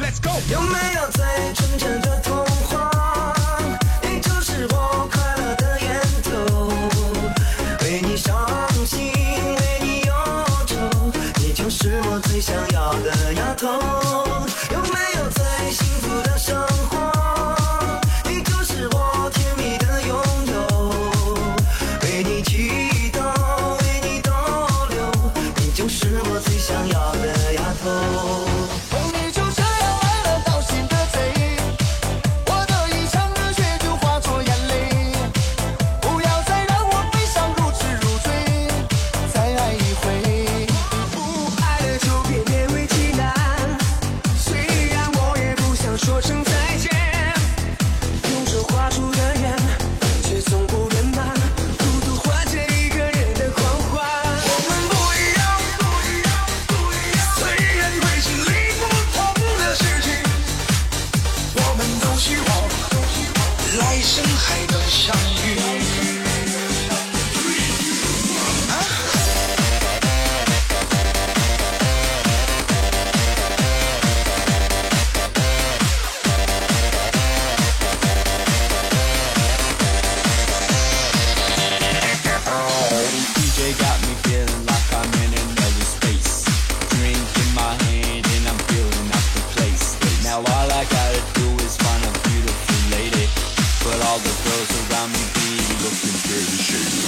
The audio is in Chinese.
Let's go。有没有最纯真的童话？你就是我快乐的源头。为你伤心，为你忧愁，你就是我最想要的丫头。有没有最幸福的生活？你就是我甜蜜的拥有。为你祈祷，为你逗留，你就是我最想要的丫头。我们都希望来生还能相遇。making dirty shame.